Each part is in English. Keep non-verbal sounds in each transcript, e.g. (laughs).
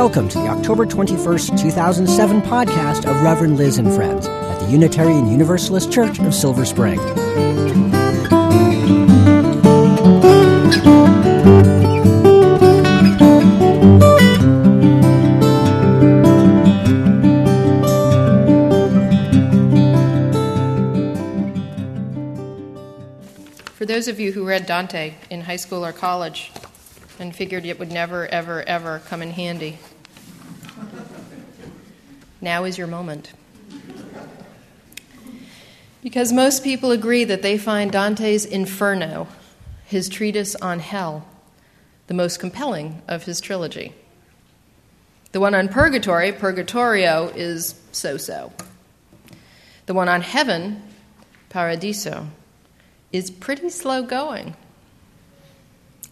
Welcome to the October 21st, 2007 podcast of Reverend Liz and Friends at the Unitarian Universalist Church of Silver Spring. For those of you who read Dante in high school or college and figured it would never, ever, ever come in handy, now is your moment. Because most people agree that they find Dante's Inferno, his treatise on hell, the most compelling of his trilogy. The one on purgatory, Purgatorio, is so so. The one on heaven, Paradiso, is pretty slow going.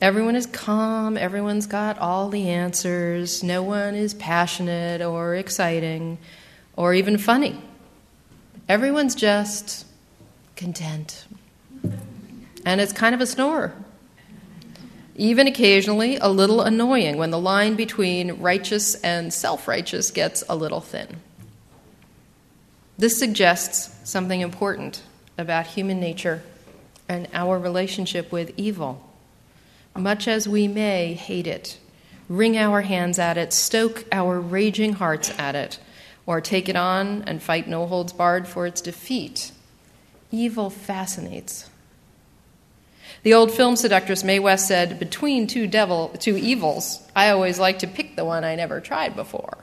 Everyone is calm, everyone's got all the answers, no one is passionate or exciting or even funny. Everyone's just content. And it's kind of a snore. Even occasionally a little annoying when the line between righteous and self righteous gets a little thin. This suggests something important about human nature and our relationship with evil much as we may hate it, wring our hands at it, stoke our raging hearts at it, or take it on and fight no holds barred for its defeat, evil fascinates. The old film seductress Mae West said, Between two, devil, two evils, I always like to pick the one I never tried before.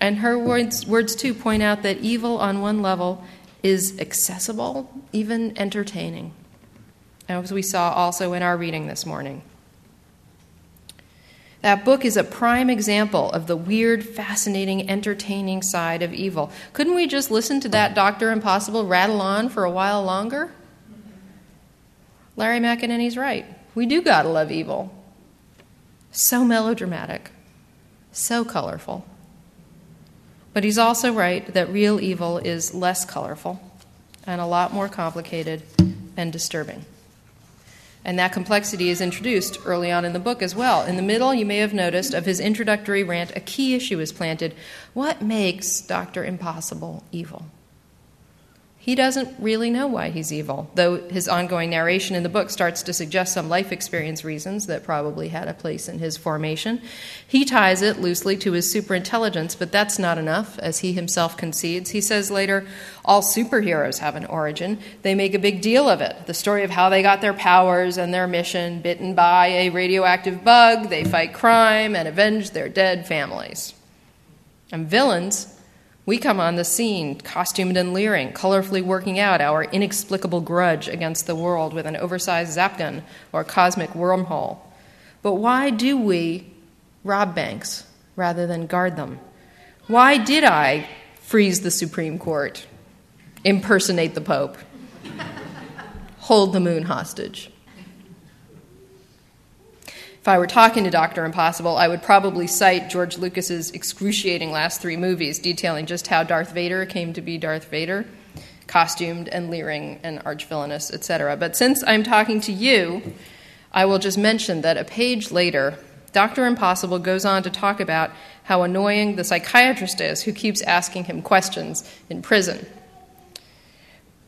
and her words, words, too, point out that evil on one level is accessible, even entertaining as we saw also in our reading this morning. That book is a prime example of the weird, fascinating, entertaining side of evil. Couldn't we just listen to that Dr. Impossible rattle on for a while longer? Larry McEneany's right. We do gotta love evil. So melodramatic, so colorful. But he's also right that real evil is less colorful and a lot more complicated and disturbing. And that complexity is introduced early on in the book as well. In the middle, you may have noticed, of his introductory rant, a key issue is planted. What makes Dr. Impossible evil? He doesn't really know why he's evil, though his ongoing narration in the book starts to suggest some life experience reasons that probably had a place in his formation. He ties it loosely to his superintelligence, but that's not enough, as he himself concedes. He says later, All superheroes have an origin. They make a big deal of it. The story of how they got their powers and their mission bitten by a radioactive bug, they fight crime and avenge their dead families. And villains, we come on the scene, costumed and leering, colorfully working out our inexplicable grudge against the world with an oversized zap gun or cosmic wormhole. But why do we rob banks rather than guard them? Why did I freeze the Supreme Court, impersonate the Pope, (laughs) hold the moon hostage? If I were talking to Dr. Impossible, I would probably cite George Lucas's excruciating last three movies detailing just how Darth Vader came to be Darth Vader, costumed and leering and arch-villainous, etc. But since I'm talking to you, I will just mention that a page later, Dr. Impossible goes on to talk about how annoying the psychiatrist is who keeps asking him questions in prison.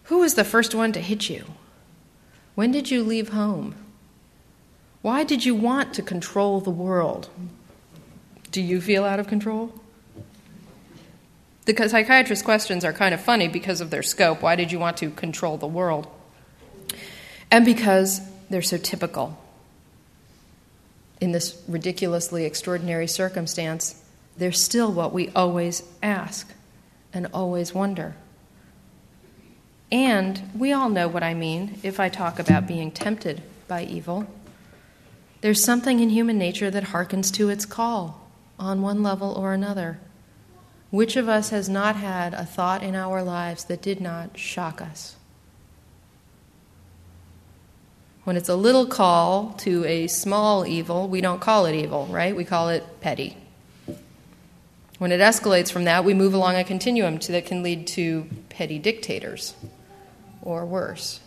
Who was the first one to hit you? When did you leave home? Why did you want to control the world? Do you feel out of control? The psychiatrist questions are kind of funny because of their scope. Why did you want to control the world? And because they're so typical. In this ridiculously extraordinary circumstance, they're still what we always ask and always wonder. And we all know what I mean if I talk about being tempted by evil. There's something in human nature that hearkens to its call on one level or another. Which of us has not had a thought in our lives that did not shock us? When it's a little call to a small evil, we don't call it evil, right? We call it petty. When it escalates from that, we move along a continuum that can lead to petty dictators or worse.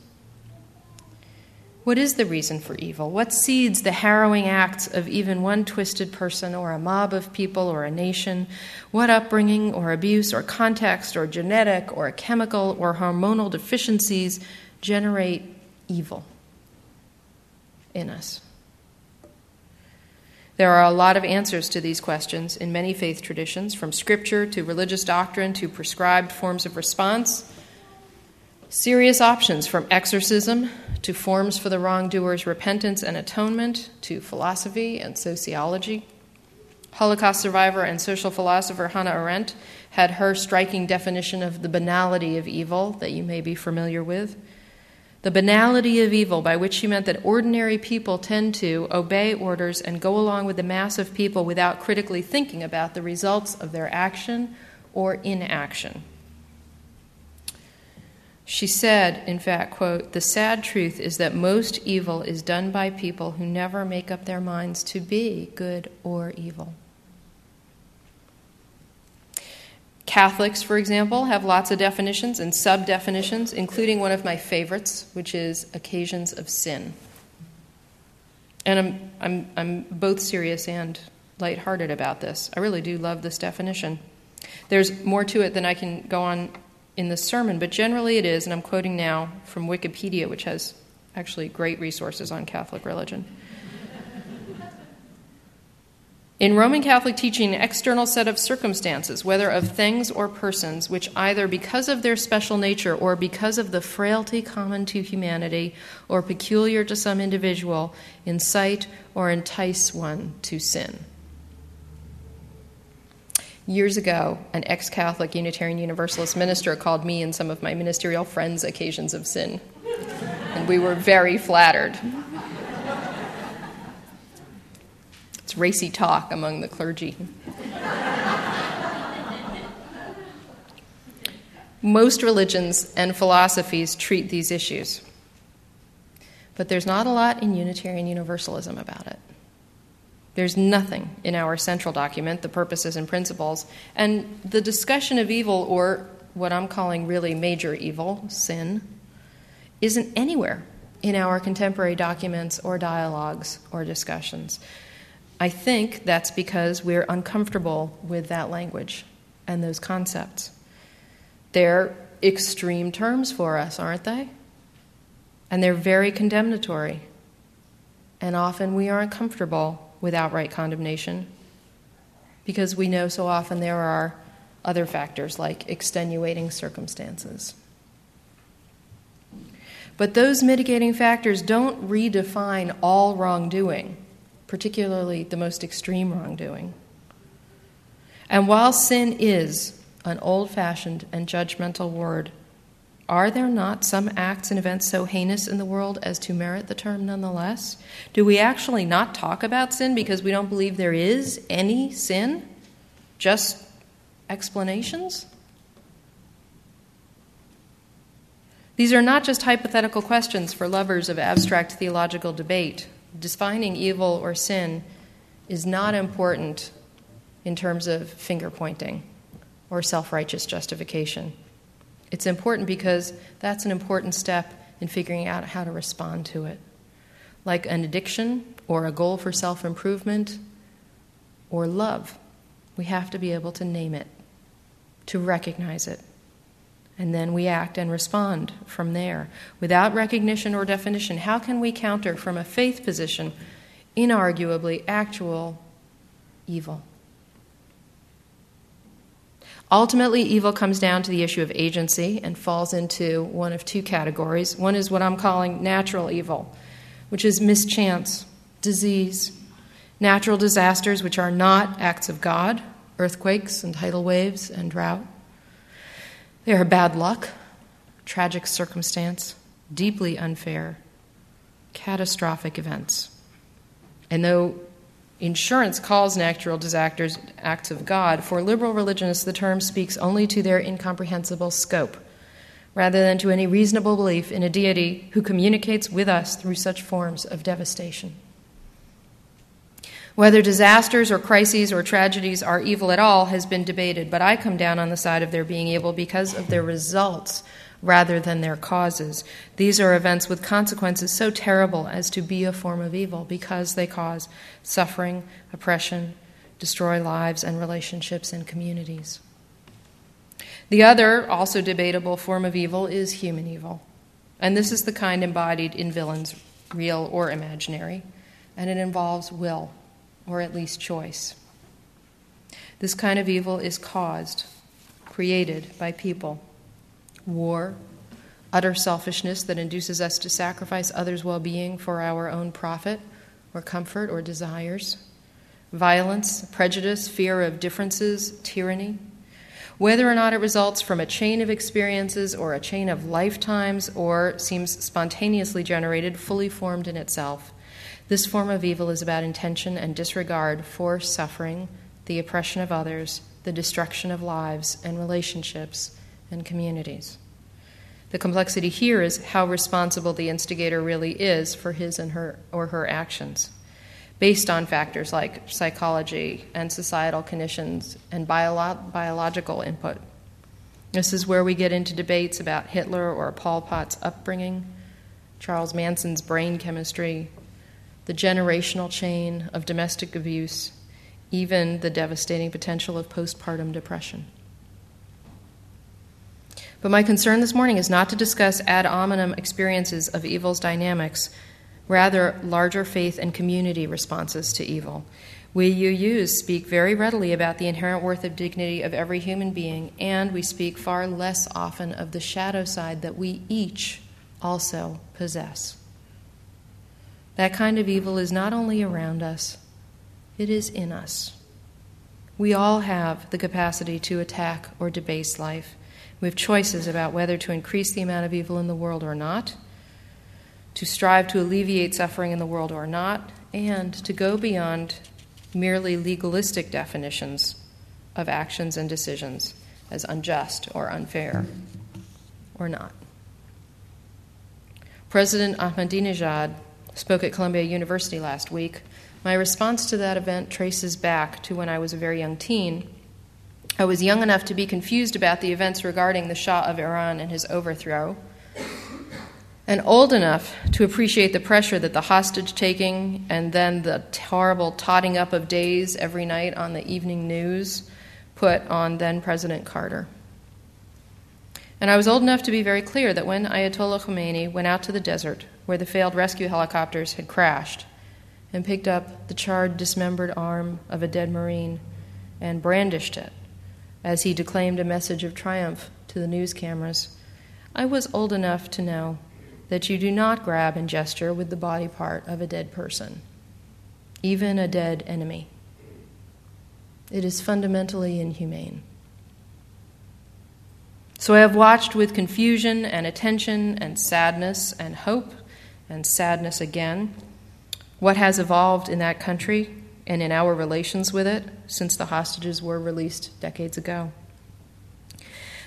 What is the reason for evil? What seeds the harrowing acts of even one twisted person or a mob of people or a nation? What upbringing or abuse or context or genetic or chemical or hormonal deficiencies generate evil in us? There are a lot of answers to these questions in many faith traditions, from scripture to religious doctrine to prescribed forms of response. Serious options from exorcism to forms for the wrongdoer's repentance and atonement, to philosophy and sociology. Holocaust survivor and social philosopher Hannah Arendt had her striking definition of the banality of evil that you may be familiar with. The banality of evil, by which she meant that ordinary people tend to obey orders and go along with the mass of people without critically thinking about the results of their action or inaction. She said, in fact, quote, "The sad truth is that most evil is done by people who never make up their minds to be good or evil." Catholics, for example, have lots of definitions and sub definitions, including one of my favorites, which is occasions of sin. And I'm, I'm, I'm both serious and lighthearted about this. I really do love this definition. There's more to it than I can go on in the sermon, but generally it is, and I'm quoting now from Wikipedia, which has actually great resources on Catholic religion. In Roman Catholic teaching, an external set of circumstances, whether of things or persons, which either because of their special nature or because of the frailty common to humanity or peculiar to some individual, incite or entice one to sin. Years ago, an ex Catholic Unitarian Universalist minister called me and some of my ministerial friends occasions of sin. And we were very flattered. It's racy talk among the clergy. Most religions and philosophies treat these issues, but there's not a lot in Unitarian Universalism about it. There's nothing in our central document, the purposes and principles, and the discussion of evil, or what I'm calling really major evil, sin, isn't anywhere in our contemporary documents or dialogues or discussions. I think that's because we're uncomfortable with that language and those concepts. They're extreme terms for us, aren't they? And they're very condemnatory. And often we aren't comfortable with outright condemnation because we know so often there are other factors like extenuating circumstances. But those mitigating factors don't redefine all wrongdoing, particularly the most extreme wrongdoing. And while sin is an old fashioned and judgmental word, are there not some acts and events so heinous in the world as to merit the term nonetheless? Do we actually not talk about sin because we don't believe there is any sin? Just explanations? These are not just hypothetical questions for lovers of abstract theological debate. Defining evil or sin is not important in terms of finger pointing or self righteous justification. It's important because that's an important step in figuring out how to respond to it. Like an addiction or a goal for self improvement or love, we have to be able to name it, to recognize it. And then we act and respond from there. Without recognition or definition, how can we counter from a faith position inarguably actual evil? Ultimately, evil comes down to the issue of agency and falls into one of two categories. One is what I'm calling natural evil, which is mischance, disease, natural disasters which are not acts of God, earthquakes and tidal waves and drought. They are bad luck, tragic circumstance, deeply unfair, catastrophic events. And though Insurance calls natural disasters acts of God. For liberal religionists, the term speaks only to their incomprehensible scope, rather than to any reasonable belief in a deity who communicates with us through such forms of devastation. Whether disasters or crises or tragedies are evil at all has been debated, but I come down on the side of their being evil because of their results rather than their causes. These are events with consequences so terrible as to be a form of evil because they cause suffering, oppression, destroy lives and relationships and communities. The other, also debatable form of evil is human evil. And this is the kind embodied in villains, real or imaginary, and it involves will, or at least choice. This kind of evil is caused, created by people. War, utter selfishness that induces us to sacrifice others' well being for our own profit or comfort or desires, violence, prejudice, fear of differences, tyranny, whether or not it results from a chain of experiences or a chain of lifetimes or seems spontaneously generated, fully formed in itself. This form of evil is about intention and disregard for suffering, the oppression of others, the destruction of lives and relationships and communities. The complexity here is how responsible the instigator really is for his and her or her actions based on factors like psychology and societal conditions and biolo- biological input. This is where we get into debates about Hitler or Pol Pot's upbringing, Charles Manson's brain chemistry, the generational chain of domestic abuse, even the devastating potential of postpartum depression. But my concern this morning is not to discuss ad hominem experiences of evil's dynamics rather larger faith and community responses to evil. We UUs speak very readily about the inherent worth of dignity of every human being, and we speak far less often of the shadow side that we each also possess. That kind of evil is not only around us, it is in us. We all have the capacity to attack or debase life. We have choices about whether to increase the amount of evil in the world or not to strive to alleviate suffering in the world or not, and to go beyond merely legalistic definitions of actions and decisions as unjust or unfair or not. President Ahmadinejad spoke at Columbia University last week. My response to that event traces back to when I was a very young teen. I was young enough to be confused about the events regarding the Shah of Iran and his overthrow and old enough to appreciate the pressure that the hostage taking and then the horrible totting up of days every night on the evening news put on then President Carter. And I was old enough to be very clear that when Ayatollah Khomeini went out to the desert where the failed rescue helicopters had crashed and picked up the charred, dismembered arm of a dead Marine and brandished it as he declaimed a message of triumph to the news cameras, I was old enough to know that you do not grab and gesture with the body part of a dead person, even a dead enemy. It is fundamentally inhumane. So I have watched with confusion and attention and sadness and hope and sadness again what has evolved in that country and in our relations with it since the hostages were released decades ago.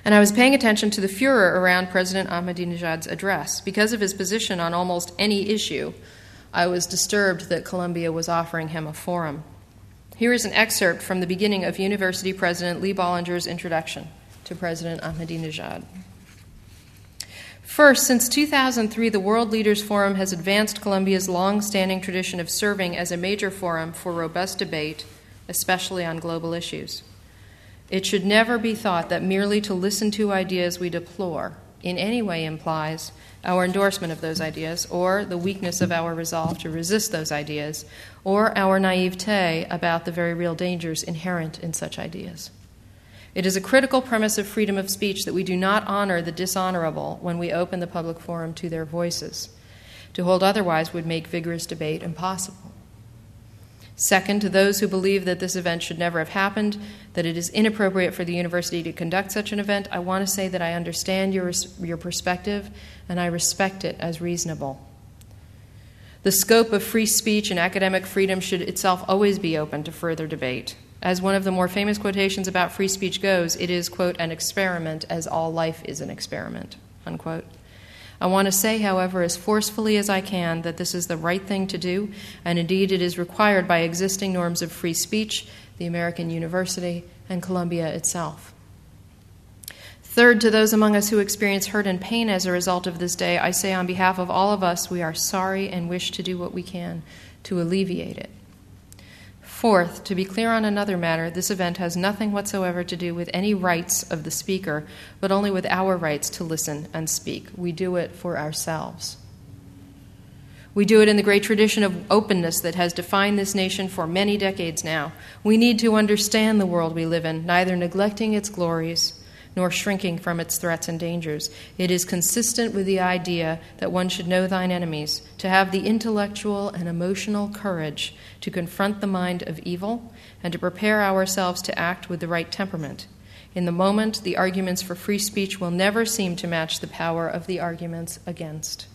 And I was paying attention to the furor around President Ahmadinejad's address. Because of his position on almost any issue, I was disturbed that Columbia was offering him a forum. Here is an excerpt from the beginning of University President Lee Bollinger's introduction to President Ahmadinejad. First, since 2003, the World Leaders Forum has advanced Columbia's long standing tradition of serving as a major forum for robust debate, especially on global issues. It should never be thought that merely to listen to ideas we deplore in any way implies our endorsement of those ideas, or the weakness of our resolve to resist those ideas, or our naivete about the very real dangers inherent in such ideas. It is a critical premise of freedom of speech that we do not honor the dishonorable when we open the public forum to their voices. To hold otherwise would make vigorous debate impossible. Second, to those who believe that this event should never have happened, that it is inappropriate for the university to conduct such an event, I want to say that I understand your, your perspective and I respect it as reasonable. The scope of free speech and academic freedom should itself always be open to further debate. As one of the more famous quotations about free speech goes, it is, quote, an experiment as all life is an experiment, unquote. I want to say, however, as forcefully as I can, that this is the right thing to do, and indeed it is required by existing norms of free speech, the American University, and Columbia itself. Third, to those among us who experience hurt and pain as a result of this day, I say on behalf of all of us, we are sorry and wish to do what we can to alleviate it. Fourth, to be clear on another matter, this event has nothing whatsoever to do with any rights of the speaker, but only with our rights to listen and speak. We do it for ourselves. We do it in the great tradition of openness that has defined this nation for many decades now. We need to understand the world we live in, neither neglecting its glories nor shrinking from its threats and dangers. It is consistent with the idea that one should know thine enemies, to have the intellectual and emotional courage to confront the mind of evil, and to prepare ourselves to act with the right temperament. In the moment, the arguments for free speech will never seem to match the power of the arguments against.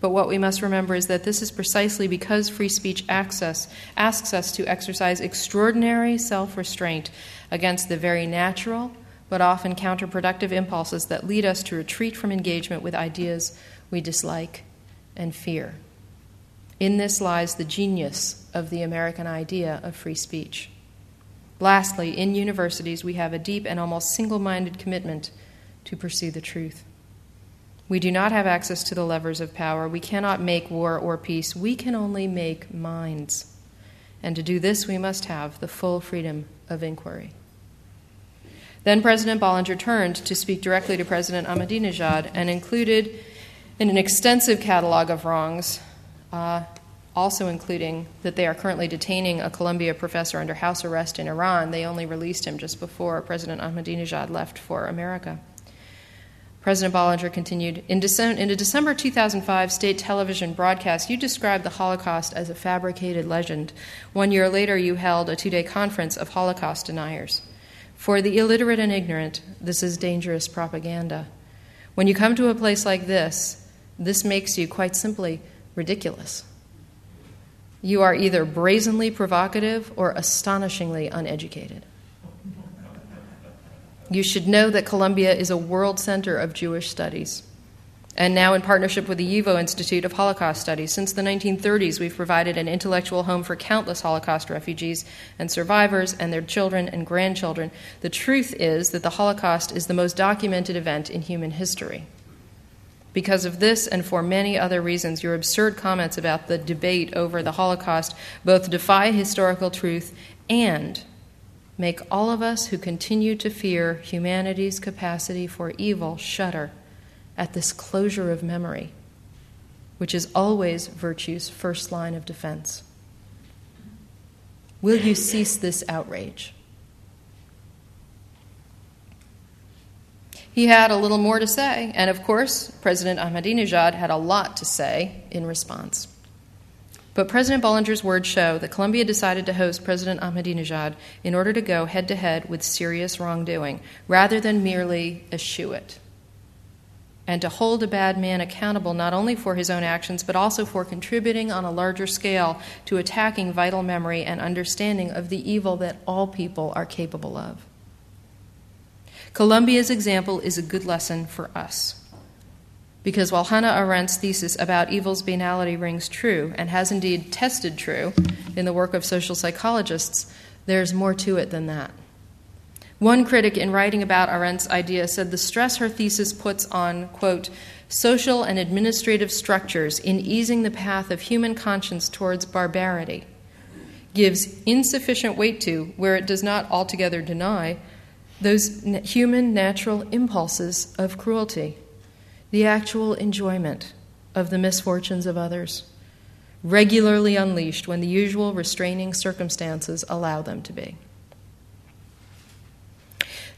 But what we must remember is that this is precisely because free speech access asks us to exercise extraordinary self restraint against the very natural but often counterproductive impulses that lead us to retreat from engagement with ideas we dislike and fear. In this lies the genius of the American idea of free speech. Lastly, in universities, we have a deep and almost single minded commitment to pursue the truth. We do not have access to the levers of power. We cannot make war or peace. We can only make minds. And to do this, we must have the full freedom of inquiry. Then President Bollinger turned to speak directly to President Ahmadinejad and included in an extensive catalog of wrongs, uh, also including that they are currently detaining a Columbia professor under house arrest in Iran. They only released him just before President Ahmadinejad left for America. President Bollinger continued in, in a December 2005 state television broadcast, you described the Holocaust as a fabricated legend. One year later, you held a two day conference of Holocaust deniers. For the illiterate and ignorant, this is dangerous propaganda. When you come to a place like this, this makes you quite simply ridiculous. You are either brazenly provocative or astonishingly uneducated. You should know that Columbia is a world center of Jewish studies. And now, in partnership with the YIVO Institute of Holocaust Studies, since the 1930s, we've provided an intellectual home for countless Holocaust refugees and survivors and their children and grandchildren. The truth is that the Holocaust is the most documented event in human history. Because of this and for many other reasons, your absurd comments about the debate over the Holocaust both defy historical truth and make all of us who continue to fear humanity's capacity for evil shudder at this closure of memory, which is always virtue's first line of defense. Will you cease this outrage? He had a little more to say, and of course, President Ahmadinejad had a lot to say in response. But President Bollinger's words show that Columbia decided to host President Ahmadinejad in order to go head to head with serious wrongdoing, rather than merely eschew it. And to hold a bad man accountable not only for his own actions, but also for contributing on a larger scale to attacking vital memory and understanding of the evil that all people are capable of. Columbia's example is a good lesson for us. Because while Hannah Arendt's thesis about evil's banality rings true and has indeed tested true in the work of social psychologists, there's more to it than that. One critic, in writing about Arendt's idea, said the stress her thesis puts on, quote, social and administrative structures in easing the path of human conscience towards barbarity gives insufficient weight to, where it does not altogether deny, those human natural impulses of cruelty the actual enjoyment of the misfortunes of others, regularly unleashed when the usual restraining circumstances allow them to be.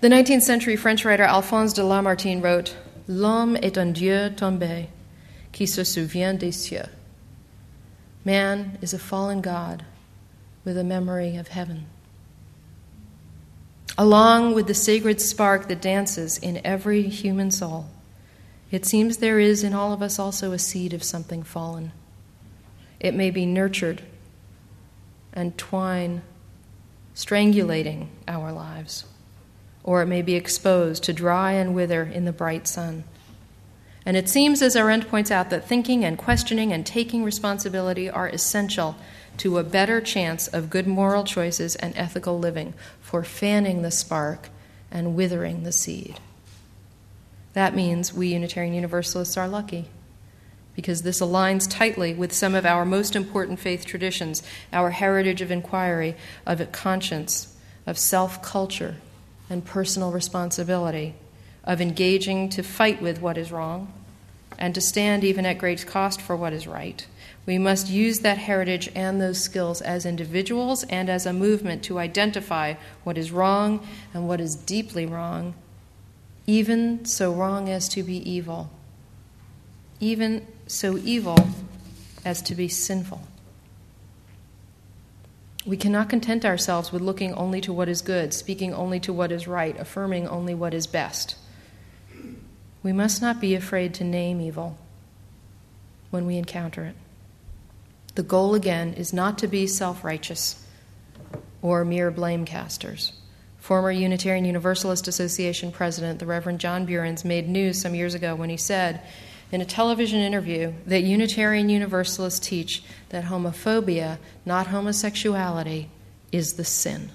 The 19th century French writer Alphonse de Lamartine wrote L'homme est un dieu tombé qui se souvient des cieux. Man is a fallen God with a memory of heaven. Along with the sacred spark that dances in every human soul, it seems there is in all of us also a seed of something fallen. It may be nurtured and twine, strangulating our lives, or it may be exposed to dry and wither in the bright sun. And it seems, as Arendt points out, that thinking and questioning and taking responsibility are essential to a better chance of good moral choices and ethical living, for fanning the spark and withering the seed. That means we Unitarian Universalists are lucky because this aligns tightly with some of our most important faith traditions, our heritage of inquiry, of conscience, of self culture, and personal responsibility, of engaging to fight with what is wrong, and to stand even at great cost for what is right. We must use that heritage and those skills as individuals and as a movement to identify what is wrong and what is deeply wrong, even so wrong as to be evil, even so evil as to be sinful. We cannot content ourselves with looking only to what is good, speaking only to what is right, affirming only what is best. We must not be afraid to name evil when we encounter it. The goal, again, is not to be self righteous or mere blame casters. Former Unitarian Universalist Association president, the Reverend John Buehrens, made news some years ago when he said in a television interview that Unitarian Universalists teach that homophobia, not homosexuality, is the sin.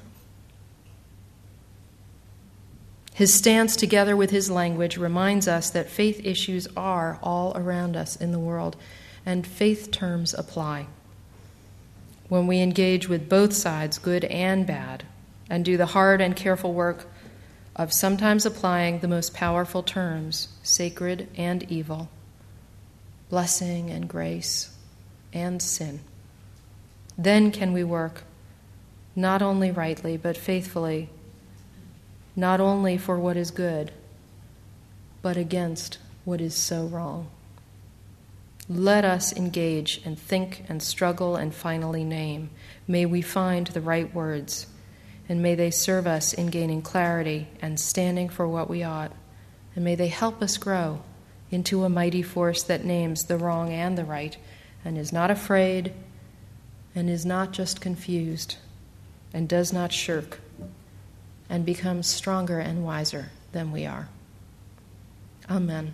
His stance, together with his language, reminds us that faith issues are all around us in the world, and faith terms apply. When we engage with both sides, good and bad, and do the hard and careful work of sometimes applying the most powerful terms, sacred and evil, blessing and grace, and sin, then can we work not only rightly, but faithfully not only for what is good, but against what is so wrong. Let us engage and think and struggle and finally name. May we find the right words, and may they serve us in gaining clarity and standing for what we ought, and may they help us grow into a mighty force that names the wrong and the right, and is not afraid, and is not just confused, and does not shirk and becomes stronger and wiser than we are. Amen.